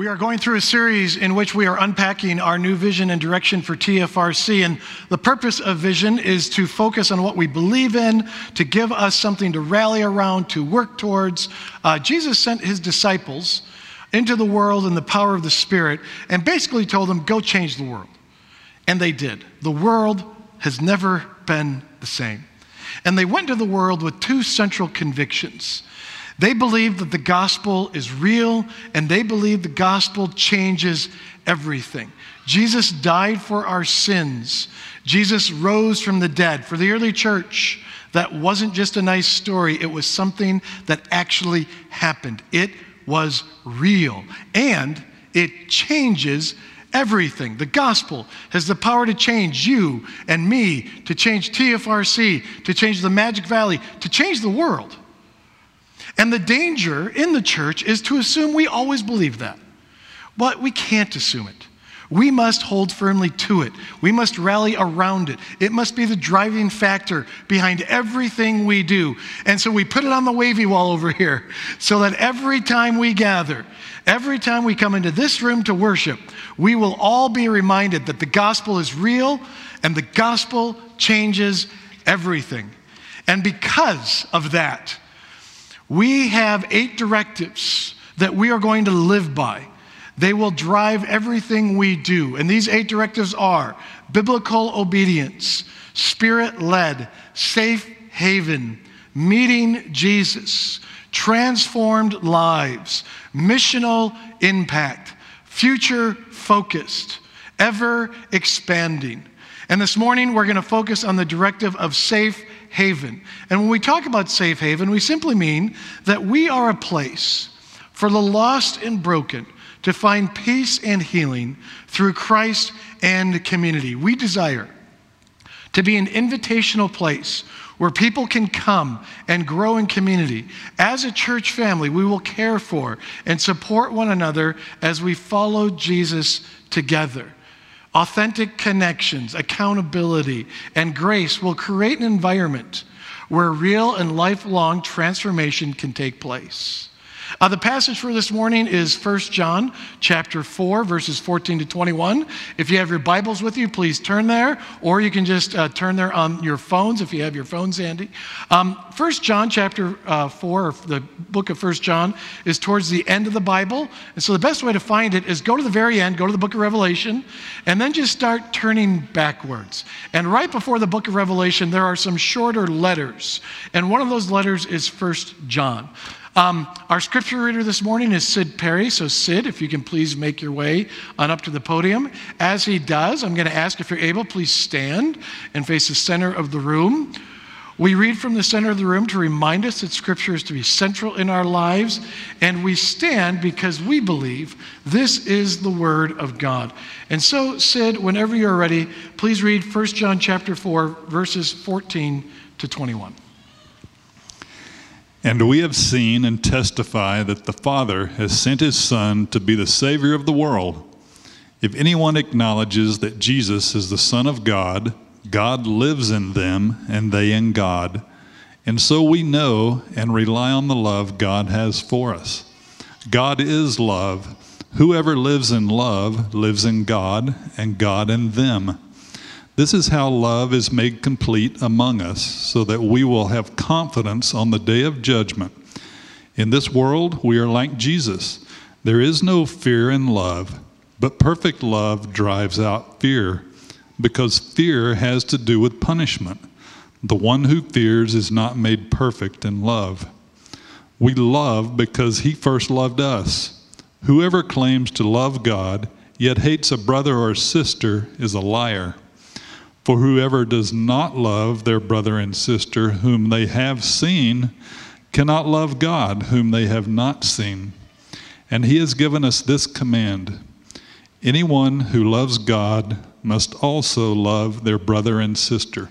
We are going through a series in which we are unpacking our new vision and direction for TFRC. And the purpose of vision is to focus on what we believe in, to give us something to rally around, to work towards. Uh, Jesus sent his disciples into the world in the power of the Spirit and basically told them, go change the world. And they did. The world has never been the same. And they went to the world with two central convictions. They believe that the gospel is real and they believe the gospel changes everything. Jesus died for our sins. Jesus rose from the dead. For the early church, that wasn't just a nice story, it was something that actually happened. It was real and it changes everything. The gospel has the power to change you and me, to change TFRC, to change the Magic Valley, to change the world. And the danger in the church is to assume we always believe that. But we can't assume it. We must hold firmly to it. We must rally around it. It must be the driving factor behind everything we do. And so we put it on the wavy wall over here so that every time we gather, every time we come into this room to worship, we will all be reminded that the gospel is real and the gospel changes everything. And because of that, we have eight directives that we are going to live by. They will drive everything we do. And these eight directives are biblical obedience, spirit led, safe haven, meeting Jesus, transformed lives, missional impact, future focused, ever expanding. And this morning, we're going to focus on the directive of safe haven. And when we talk about safe haven, we simply mean that we are a place for the lost and broken to find peace and healing through Christ and community. We desire to be an invitational place where people can come and grow in community. As a church family, we will care for and support one another as we follow Jesus together. Authentic connections, accountability, and grace will create an environment where real and lifelong transformation can take place. Uh, the passage for this morning is 1 John chapter 4, verses 14 to 21. If you have your Bibles with you, please turn there, or you can just uh, turn there on your phones if you have your phones handy. Um, 1 John chapter uh, 4, or the book of 1 John, is towards the end of the Bible. And so the best way to find it is go to the very end, go to the book of Revelation, and then just start turning backwards. And right before the book of Revelation, there are some shorter letters. And one of those letters is 1 John. Um, our scripture reader this morning is Sid Perry. So, Sid, if you can please make your way on up to the podium. As he does, I'm going to ask if you're able, please stand and face the center of the room. We read from the center of the room to remind us that Scripture is to be central in our lives, and we stand because we believe this is the Word of God. And so, Sid, whenever you're ready, please read 1 John chapter 4, verses 14 to 21. And we have seen and testify that the Father has sent his Son to be the Savior of the world. If anyone acknowledges that Jesus is the Son of God, God lives in them and they in God. And so we know and rely on the love God has for us. God is love. Whoever lives in love lives in God and God in them. This is how love is made complete among us, so that we will have confidence on the day of judgment. In this world, we are like Jesus. There is no fear in love, but perfect love drives out fear, because fear has to do with punishment. The one who fears is not made perfect in love. We love because he first loved us. Whoever claims to love God, yet hates a brother or sister, is a liar. For whoever does not love their brother and sister whom they have seen cannot love God whom they have not seen. And he has given us this command anyone who loves God must also love their brother and sister.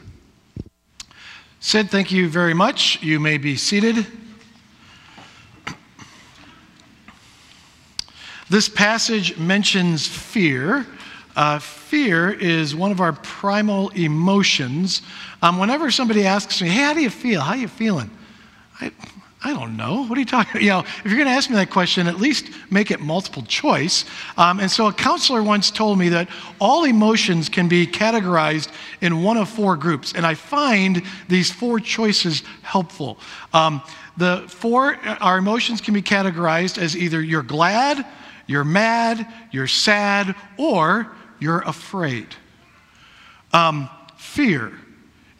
Sid, thank you very much. You may be seated. This passage mentions fear. Uh, fear is one of our primal emotions. Um, whenever somebody asks me, hey, how do you feel? How are you feeling? I, I don't know. What are you talking? about? You know, if you're going to ask me that question, at least make it multiple choice. Um, and so, a counselor once told me that all emotions can be categorized in one of four groups, and I find these four choices helpful. Um, the four, our emotions can be categorized as either you're glad, you're mad, you're sad, or you're afraid. Um, fear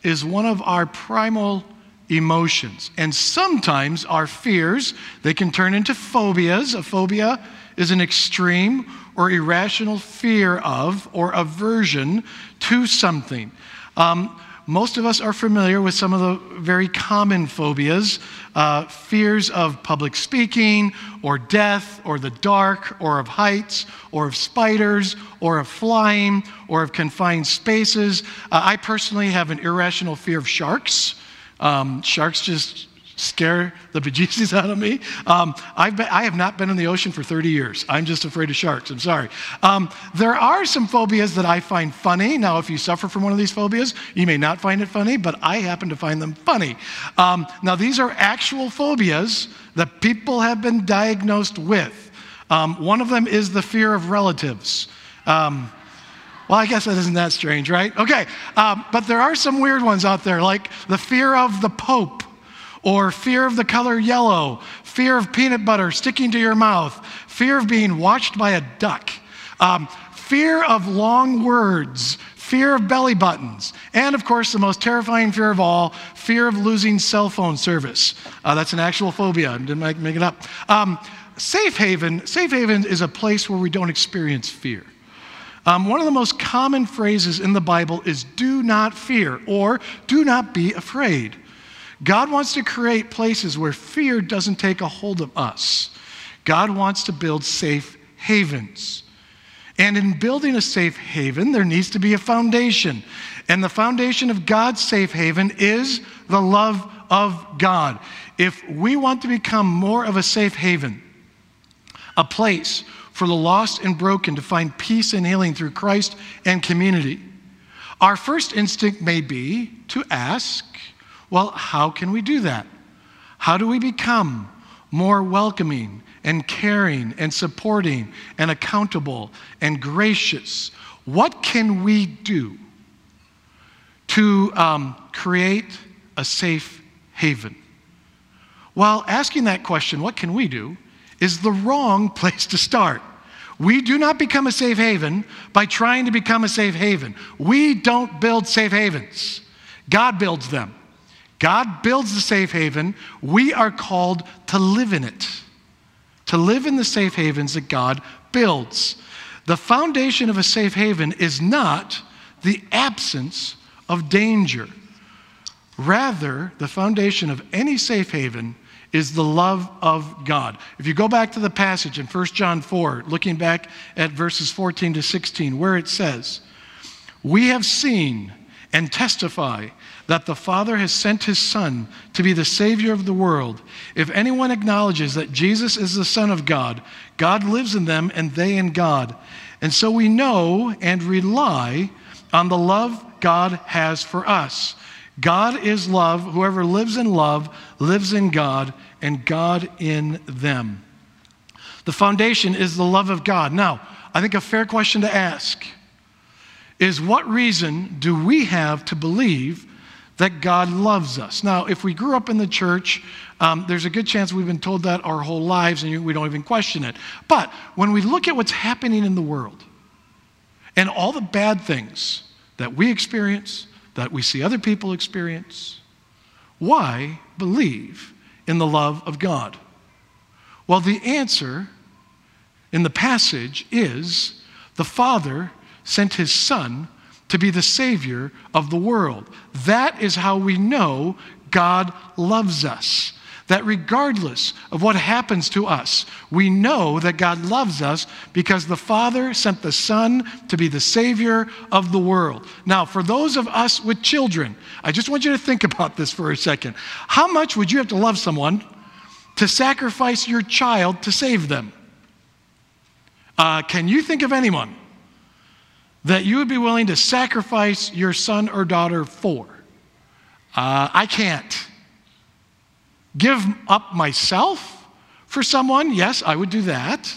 is one of our primal emotions. And sometimes our fears, they can turn into phobias. A phobia is an extreme or irrational fear of or aversion to something. Um, most of us are familiar with some of the very common phobias uh, fears of public speaking, or death, or the dark, or of heights, or of spiders, or of flying, or of confined spaces. Uh, I personally have an irrational fear of sharks. Um, sharks just scare the bejesus out of me. Um, I've been, I have not been in the ocean for 30 years. I'm just afraid of sharks. I'm sorry. Um, there are some phobias that I find funny. Now, if you suffer from one of these phobias, you may not find it funny, but I happen to find them funny. Um, now, these are actual phobias that people have been diagnosed with. Um, one of them is the fear of relatives. Um, well, I guess that isn't that strange, right? Okay, um, but there are some weird ones out there, like the fear of the Pope, or fear of the color yellow, fear of peanut butter sticking to your mouth, fear of being watched by a duck, um, fear of long words, fear of belly buttons, and of course, the most terrifying fear of all fear of losing cell phone service. Uh, that's an actual phobia, I didn't make, make it up. Um, safe haven, safe haven is a place where we don't experience fear. Um, one of the most common phrases in the Bible is do not fear or do not be afraid. God wants to create places where fear doesn't take a hold of us. God wants to build safe havens. And in building a safe haven, there needs to be a foundation. And the foundation of God's safe haven is the love of God. If we want to become more of a safe haven, a place for the lost and broken to find peace and healing through Christ and community. Our first instinct may be to ask, well, how can we do that? How do we become more welcoming and caring and supporting and accountable and gracious? What can we do to um, create a safe haven? Well, asking that question, what can we do, is the wrong place to start. We do not become a safe haven by trying to become a safe haven. We don't build safe havens, God builds them. God builds the safe haven. We are called to live in it, to live in the safe havens that God builds. The foundation of a safe haven is not the absence of danger. Rather, the foundation of any safe haven is the love of God. If you go back to the passage in 1 John 4, looking back at verses 14 to 16, where it says, We have seen and testify that the Father has sent his Son to be the Savior of the world. If anyone acknowledges that Jesus is the Son of God, God lives in them and they in God. And so we know and rely on the love God has for us. God is love. Whoever lives in love lives in God, and God in them. The foundation is the love of God. Now, I think a fair question to ask is what reason do we have to believe that God loves us? Now, if we grew up in the church, um, there's a good chance we've been told that our whole lives and we don't even question it. But when we look at what's happening in the world and all the bad things that we experience, that we see other people experience, why believe in the love of God? Well, the answer in the passage is the Father sent his Son to be the Savior of the world. That is how we know God loves us that regardless of what happens to us, we know that God loves us because the Father sent the Son to be the Savior of the world. Now, for those of us with children, I just want you to think about this for a second. How much would you have to love someone to sacrifice your child to save them? Uh, can you think of anyone that you would be willing to sacrifice your son or daughter for? Uh, I can't. Give up myself for someone? Yes, I would do that.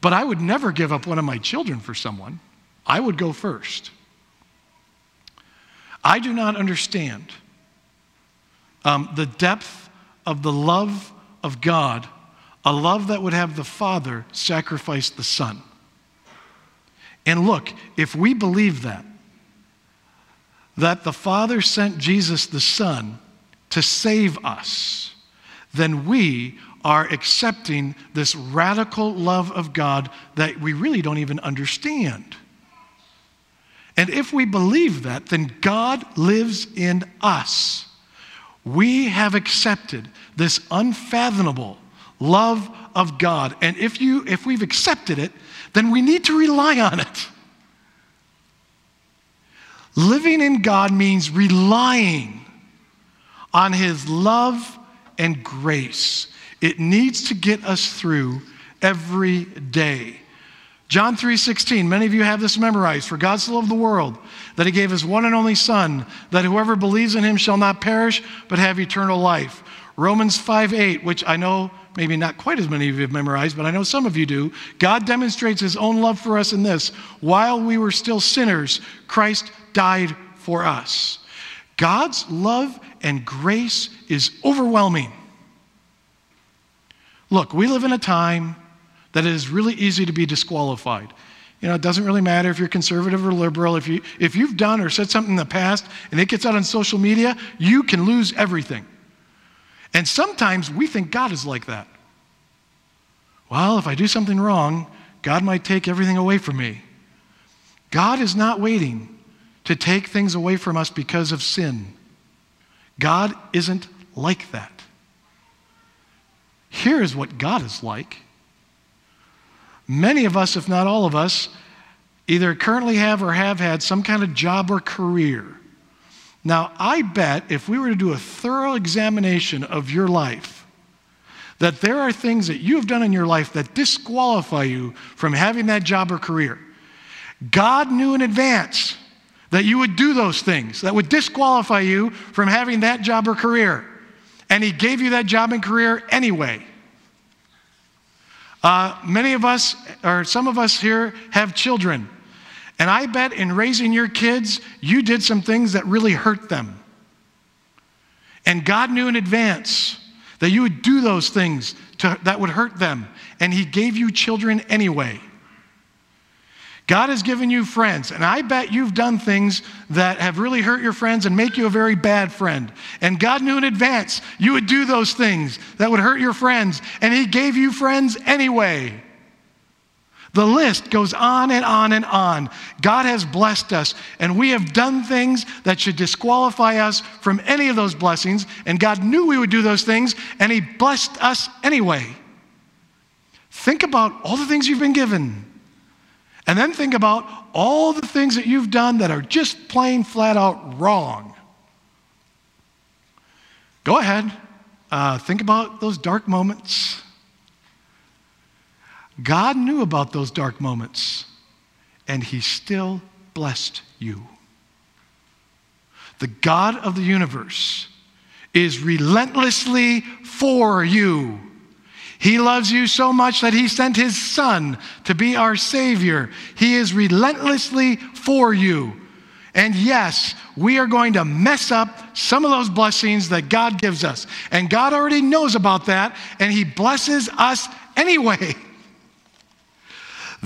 But I would never give up one of my children for someone. I would go first. I do not understand um, the depth of the love of God, a love that would have the Father sacrifice the Son. And look, if we believe that, that the Father sent Jesus the Son to save us, then we are accepting this radical love of God that we really don't even understand. And if we believe that, then God lives in us. We have accepted this unfathomable love of God. And if you if we've accepted it, then we need to rely on it. Living in God means relying on his love and grace. It needs to get us through every day. John 3:16, many of you have this memorized. For God so loved the world that he gave his one and only son that whoever believes in him shall not perish but have eternal life. Romans 5:8, which I know maybe not quite as many of you have memorized, but I know some of you do. God demonstrates his own love for us in this, while we were still sinners, Christ died for us. God's love and grace is overwhelming. Look, we live in a time that it is really easy to be disqualified. You know, it doesn't really matter if you're conservative or liberal. If, you, if you've done or said something in the past and it gets out on social media, you can lose everything. And sometimes we think God is like that. Well, if I do something wrong, God might take everything away from me. God is not waiting to take things away from us because of sin. God isn't like that. Here is what God is like Many of us, if not all of us, either currently have or have had some kind of job or career. Now, I bet if we were to do a thorough examination of your life, that there are things that you have done in your life that disqualify you from having that job or career. God knew in advance that you would do those things that would disqualify you from having that job or career. And He gave you that job and career anyway. Uh, many of us, or some of us here, have children. And I bet in raising your kids, you did some things that really hurt them. And God knew in advance that you would do those things to, that would hurt them. And He gave you children anyway. God has given you friends, and I bet you've done things that have really hurt your friends and make you a very bad friend. And God knew in advance you would do those things that would hurt your friends, and He gave you friends anyway. The list goes on and on and on. God has blessed us, and we have done things that should disqualify us from any of those blessings, and God knew we would do those things, and He blessed us anyway. Think about all the things you've been given. And then think about all the things that you've done that are just plain flat out wrong. Go ahead. Uh, think about those dark moments. God knew about those dark moments, and He still blessed you. The God of the universe is relentlessly for you. He loves you so much that he sent his son to be our Savior. He is relentlessly for you. And yes, we are going to mess up some of those blessings that God gives us. And God already knows about that, and He blesses us anyway.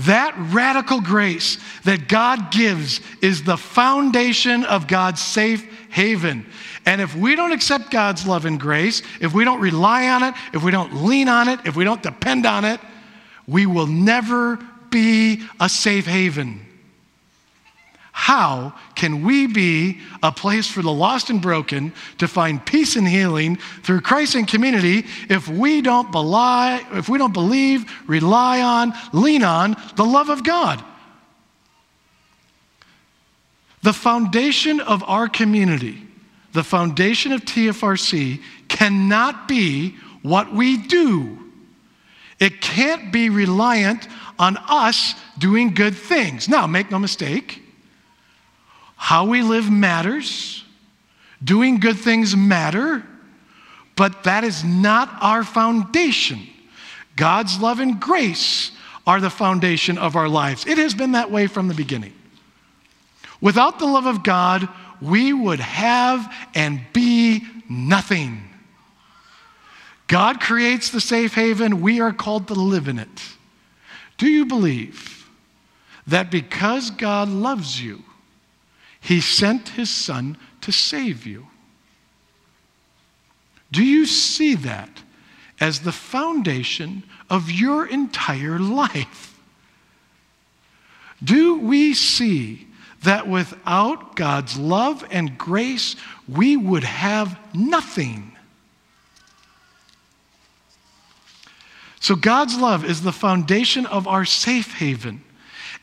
That radical grace that God gives is the foundation of God's safe haven. And if we don't accept God's love and grace, if we don't rely on it, if we don't lean on it, if we don't depend on it, we will never be a safe haven. How can we be a place for the lost and broken to find peace and healing through Christ and community if we don't belie, if we don't believe, rely on, lean on the love of God? The foundation of our community the foundation of TFRC cannot be what we do. It can't be reliant on us doing good things. Now, make no mistake, how we live matters, doing good things matter, But that is not our foundation. God's love and grace are the foundation of our lives. It has been that way from the beginning. Without the love of God, we would have and be nothing. God creates the safe haven, we are called to live in it. Do you believe that because God loves you, He sent His Son to save you? Do you see that as the foundation of your entire life? Do we see that without God's love and grace, we would have nothing? So, God's love is the foundation of our safe haven.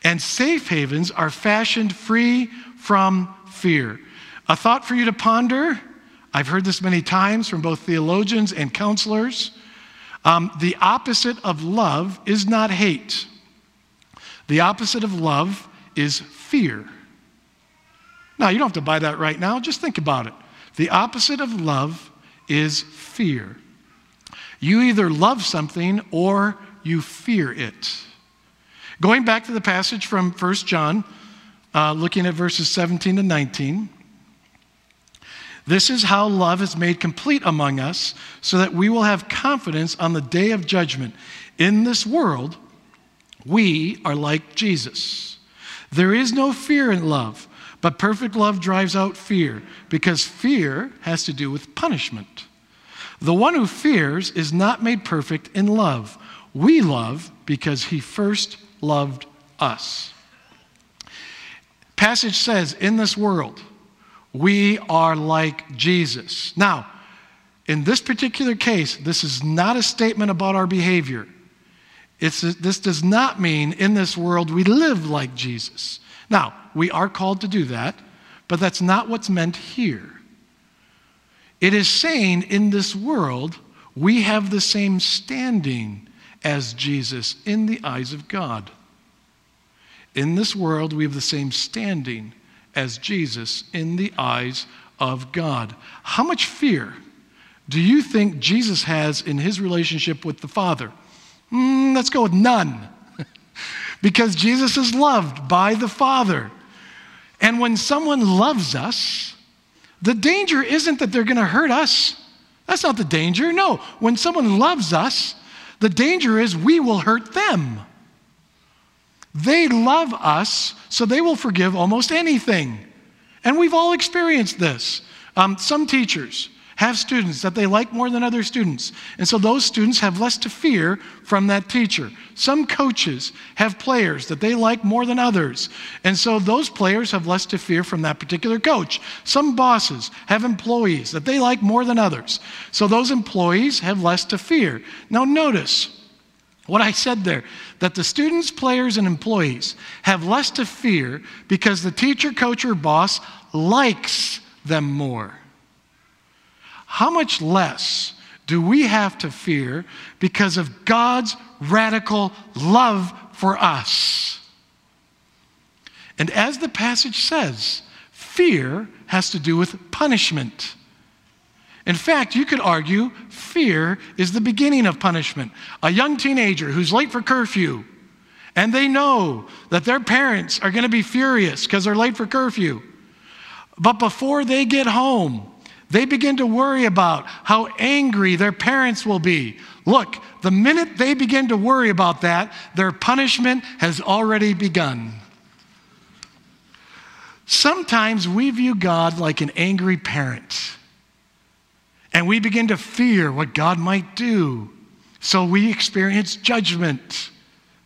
And safe havens are fashioned free from fear. A thought for you to ponder I've heard this many times from both theologians and counselors. Um, the opposite of love is not hate, the opposite of love is fear. Now, you don't have to buy that right now, just think about it. The opposite of love is fear. You either love something or you fear it. Going back to the passage from 1 John, uh, looking at verses 17 to 19. This is how love is made complete among us, so that we will have confidence on the day of judgment. In this world, we are like Jesus. There is no fear in love, but perfect love drives out fear, because fear has to do with punishment. The one who fears is not made perfect in love. We love because he first loved us. Passage says, In this world, we are like Jesus. Now, in this particular case, this is not a statement about our behavior. It's, this does not mean in this world we live like Jesus. Now, we are called to do that, but that's not what's meant here. It is saying in this world we have the same standing as Jesus in the eyes of God. In this world we have the same standing as Jesus in the eyes of God. How much fear do you think Jesus has in his relationship with the Father? Mm, let's go with none. because Jesus is loved by the Father. And when someone loves us, the danger isn't that they're going to hurt us. That's not the danger. No, when someone loves us, the danger is we will hurt them. They love us, so they will forgive almost anything. And we've all experienced this. Um, some teachers have students that they like more than other students, and so those students have less to fear from that teacher. Some coaches have players that they like more than others, and so those players have less to fear from that particular coach. Some bosses have employees that they like more than others, so those employees have less to fear. Now, notice what I said there that the students, players, and employees have less to fear because the teacher, coach, or boss likes them more. How much less do we have to fear because of God's radical love for us? And as the passage says, fear has to do with punishment. In fact, you could argue fear is the beginning of punishment. A young teenager who's late for curfew, and they know that their parents are going to be furious because they're late for curfew. But before they get home, they begin to worry about how angry their parents will be. Look, the minute they begin to worry about that, their punishment has already begun. Sometimes we view God like an angry parent. And we begin to fear what God might do. So we experience judgment,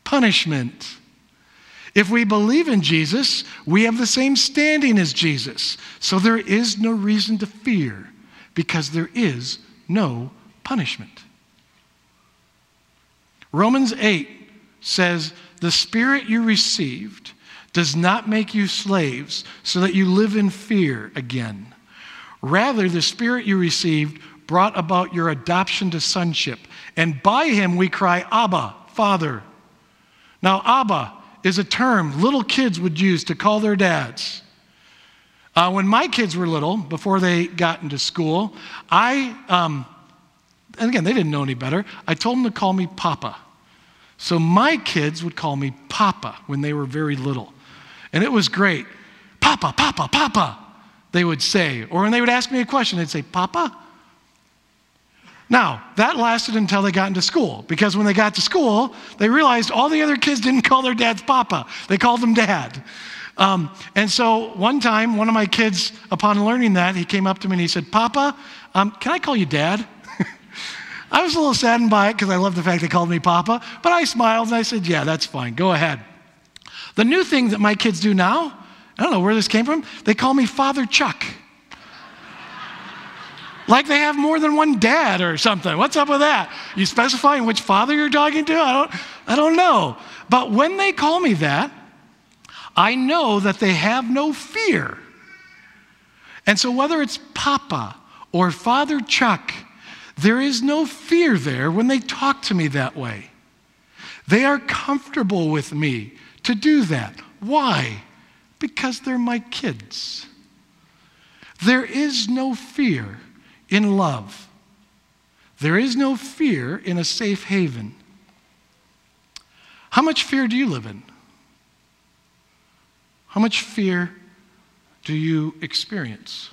punishment. If we believe in Jesus, we have the same standing as Jesus. So there is no reason to fear because there is no punishment. Romans 8 says, The Spirit you received does not make you slaves so that you live in fear again. Rather, the Spirit you received brought about your adoption to sonship. And by him we cry, Abba, Father. Now, Abba is a term little kids would use to call their dads. Uh, when my kids were little, before they got into school, I um, And again, they didn't know any better. I told them to call me Papa. So my kids would call me Papa when they were very little. And it was great. Papa, Papa, Papa, they would say. Or when they would ask me a question, they'd say, Papa? Now, that lasted until they got into school, because when they got to school, they realized all the other kids didn't call their dads Papa, they called them Dad. Um, and so one time, one of my kids, upon learning that, he came up to me and he said, Papa, um, can I call you Dad? I was a little saddened by it because I love the fact they called me Papa, but I smiled and I said, Yeah, that's fine, go ahead. The new thing that my kids do now, I don't know where this came from, they call me Father Chuck. like they have more than one dad or something. What's up with that? You specifying which father you're talking to? I don't, I don't know. But when they call me that, I know that they have no fear. And so, whether it's Papa or Father Chuck, there is no fear there when they talk to me that way. They are comfortable with me to do that. Why? Because they're my kids. There is no fear in love. There is no fear in a safe haven. How much fear do you live in? How much fear do you experience?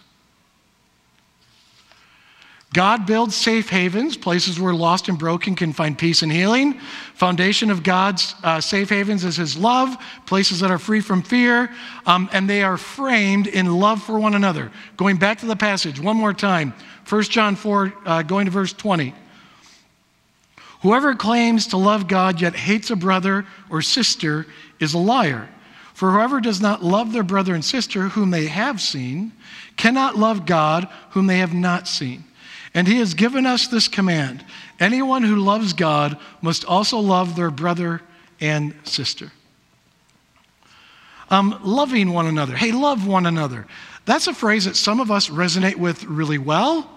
God builds safe havens, places where lost and broken can find peace and healing. Foundation of God's uh, safe havens is His love, places that are free from fear, um, and they are framed in love for one another. Going back to the passage one more time, 1 John 4, uh, going to verse 20. Whoever claims to love God yet hates a brother or sister is a liar. For whoever does not love their brother and sister whom they have seen cannot love God whom they have not seen. And he has given us this command anyone who loves God must also love their brother and sister. Um, loving one another. Hey, love one another. That's a phrase that some of us resonate with really well,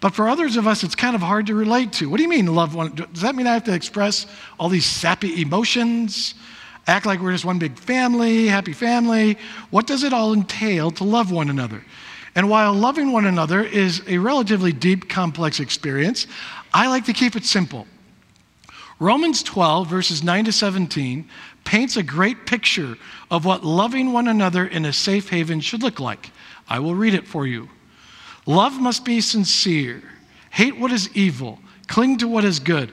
but for others of us, it's kind of hard to relate to. What do you mean, love one? Does that mean I have to express all these sappy emotions? act like we're just one big family, happy family. What does it all entail to love one another? And while loving one another is a relatively deep, complex experience, I like to keep it simple. Romans 12, verses 9 to 17, paints a great picture of what loving one another in a safe haven should look like. I will read it for you. Love must be sincere, hate what is evil, cling to what is good,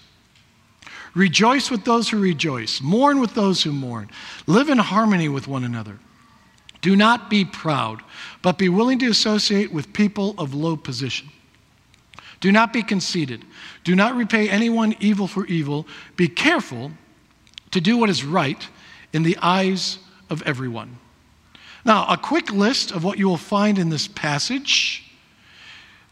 Rejoice with those who rejoice. Mourn with those who mourn. Live in harmony with one another. Do not be proud, but be willing to associate with people of low position. Do not be conceited. Do not repay anyone evil for evil. Be careful to do what is right in the eyes of everyone. Now, a quick list of what you will find in this passage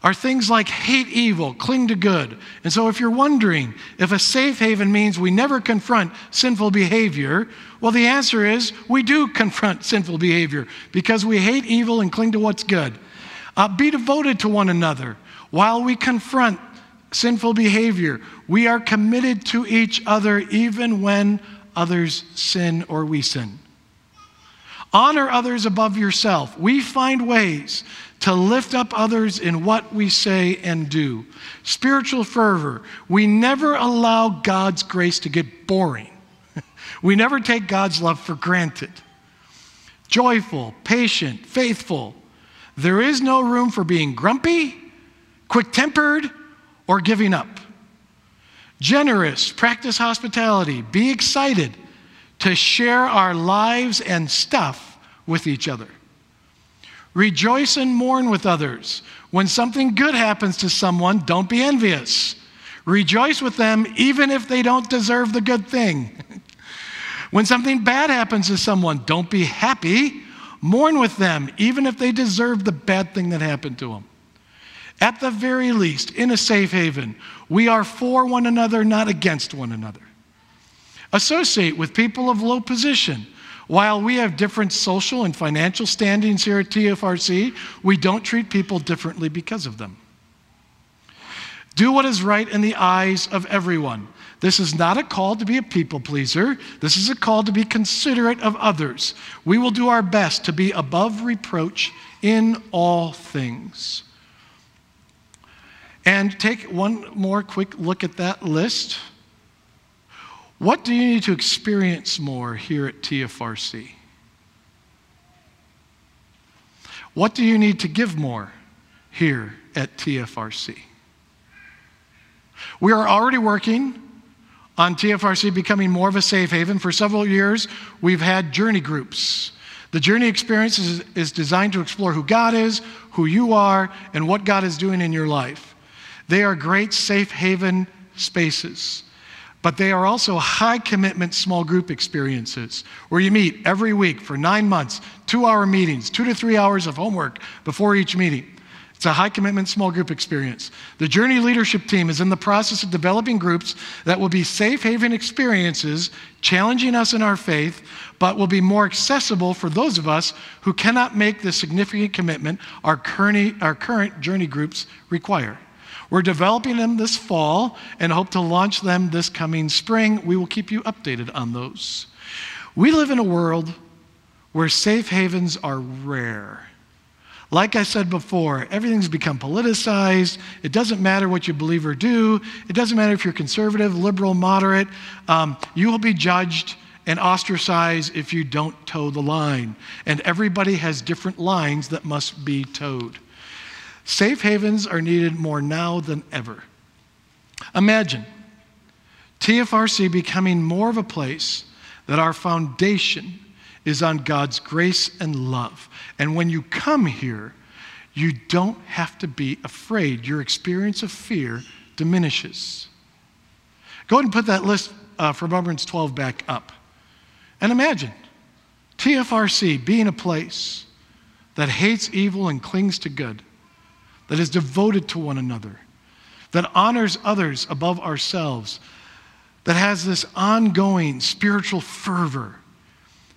are things like hate evil, cling to good. And so, if you're wondering if a safe haven means we never confront sinful behavior, well, the answer is we do confront sinful behavior because we hate evil and cling to what's good. Uh, be devoted to one another while we confront sinful behavior. We are committed to each other even when others sin or we sin. Honor others above yourself. We find ways to lift up others in what we say and do. Spiritual fervor. We never allow God's grace to get boring. we never take God's love for granted. Joyful, patient, faithful. There is no room for being grumpy, quick tempered, or giving up. Generous, practice hospitality, be excited to share our lives and stuff with each other. Rejoice and mourn with others. When something good happens to someone, don't be envious. Rejoice with them even if they don't deserve the good thing. when something bad happens to someone, don't be happy. Mourn with them even if they deserve the bad thing that happened to them. At the very least, in a safe haven, we are for one another, not against one another. Associate with people of low position. While we have different social and financial standings here at TFRC, we don't treat people differently because of them. Do what is right in the eyes of everyone. This is not a call to be a people pleaser. This is a call to be considerate of others. We will do our best to be above reproach in all things. And take one more quick look at that list. What do you need to experience more here at TFRC? What do you need to give more here at TFRC? We are already working on TFRC becoming more of a safe haven. For several years, we've had journey groups. The journey experience is, is, designed to explore who God is, who you are, and what God is doing in your life. They are great safe haven spaces, but they are also high commitment small group experiences where you meet every week for nine months, two hour meetings, two to three hours of homework before each meeting. It's a high commitment small group experience. The Journey leadership team is in the process of developing groups that will be safe haven experiences, challenging us in our faith, but will be more accessible for those of us who cannot make the significant commitment our current, our current Journey groups require. We're developing them this fall and hope to launch them this coming spring. We will keep you updated on those. We live in a world where safe havens are rare. Like I said before, everything's become politicized. It doesn't matter what you believe or do. It doesn't matter if you're conservative, liberal, moderate. Um, you will be judged and ostracized if you don't toe the line. And everybody has different lines that must be toed. Safe havens are needed more now than ever. Imagine TFRC becoming more of a place that our foundation is on God's grace and love. And when you come here, you don't have to be afraid. Your experience of fear diminishes. Go ahead and put that list uh, from Romans 12 back up. And imagine TFRC being a place that hates evil and clings to good, that is devoted to one another, that honors others above ourselves, that has this ongoing spiritual fervor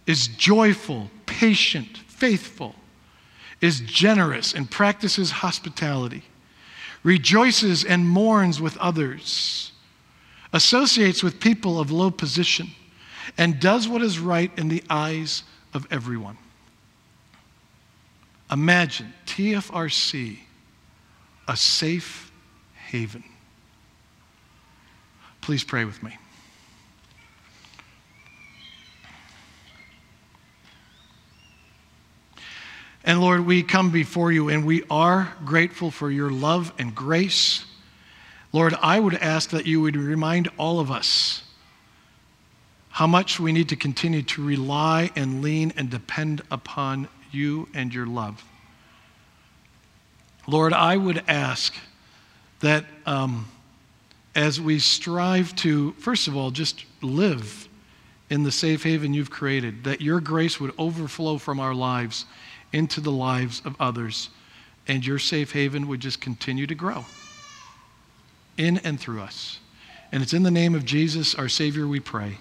is joyful, patient, faithful, is generous, and practices hospitality, rejoices and mourns with others, associates with people of low position, and does what is right in the eyes of everyone. Imagine TFRC, a safe haven. Please pray with me. And Lord, we come before you and we are grateful for your love and grace. Lord, I would ask that you would remind all of us how much we need to continue to rely and lean and depend upon you and your love. Lord, I would ask that um, as we strive to, first of all, just live in the safe haven you've created, that your grace would overflow from our lives into the lives of others, and your safe haven would just continue to grow in and through us. And it's in the name of Jesus, our Savior, we pray.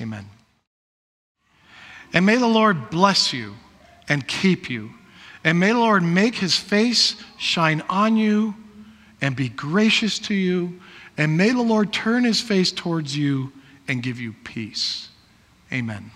Amen. And may the Lord bless you and keep you. And may the Lord make his face shine on you and be gracious to you. And may the Lord turn his face towards you and give you peace. Amen.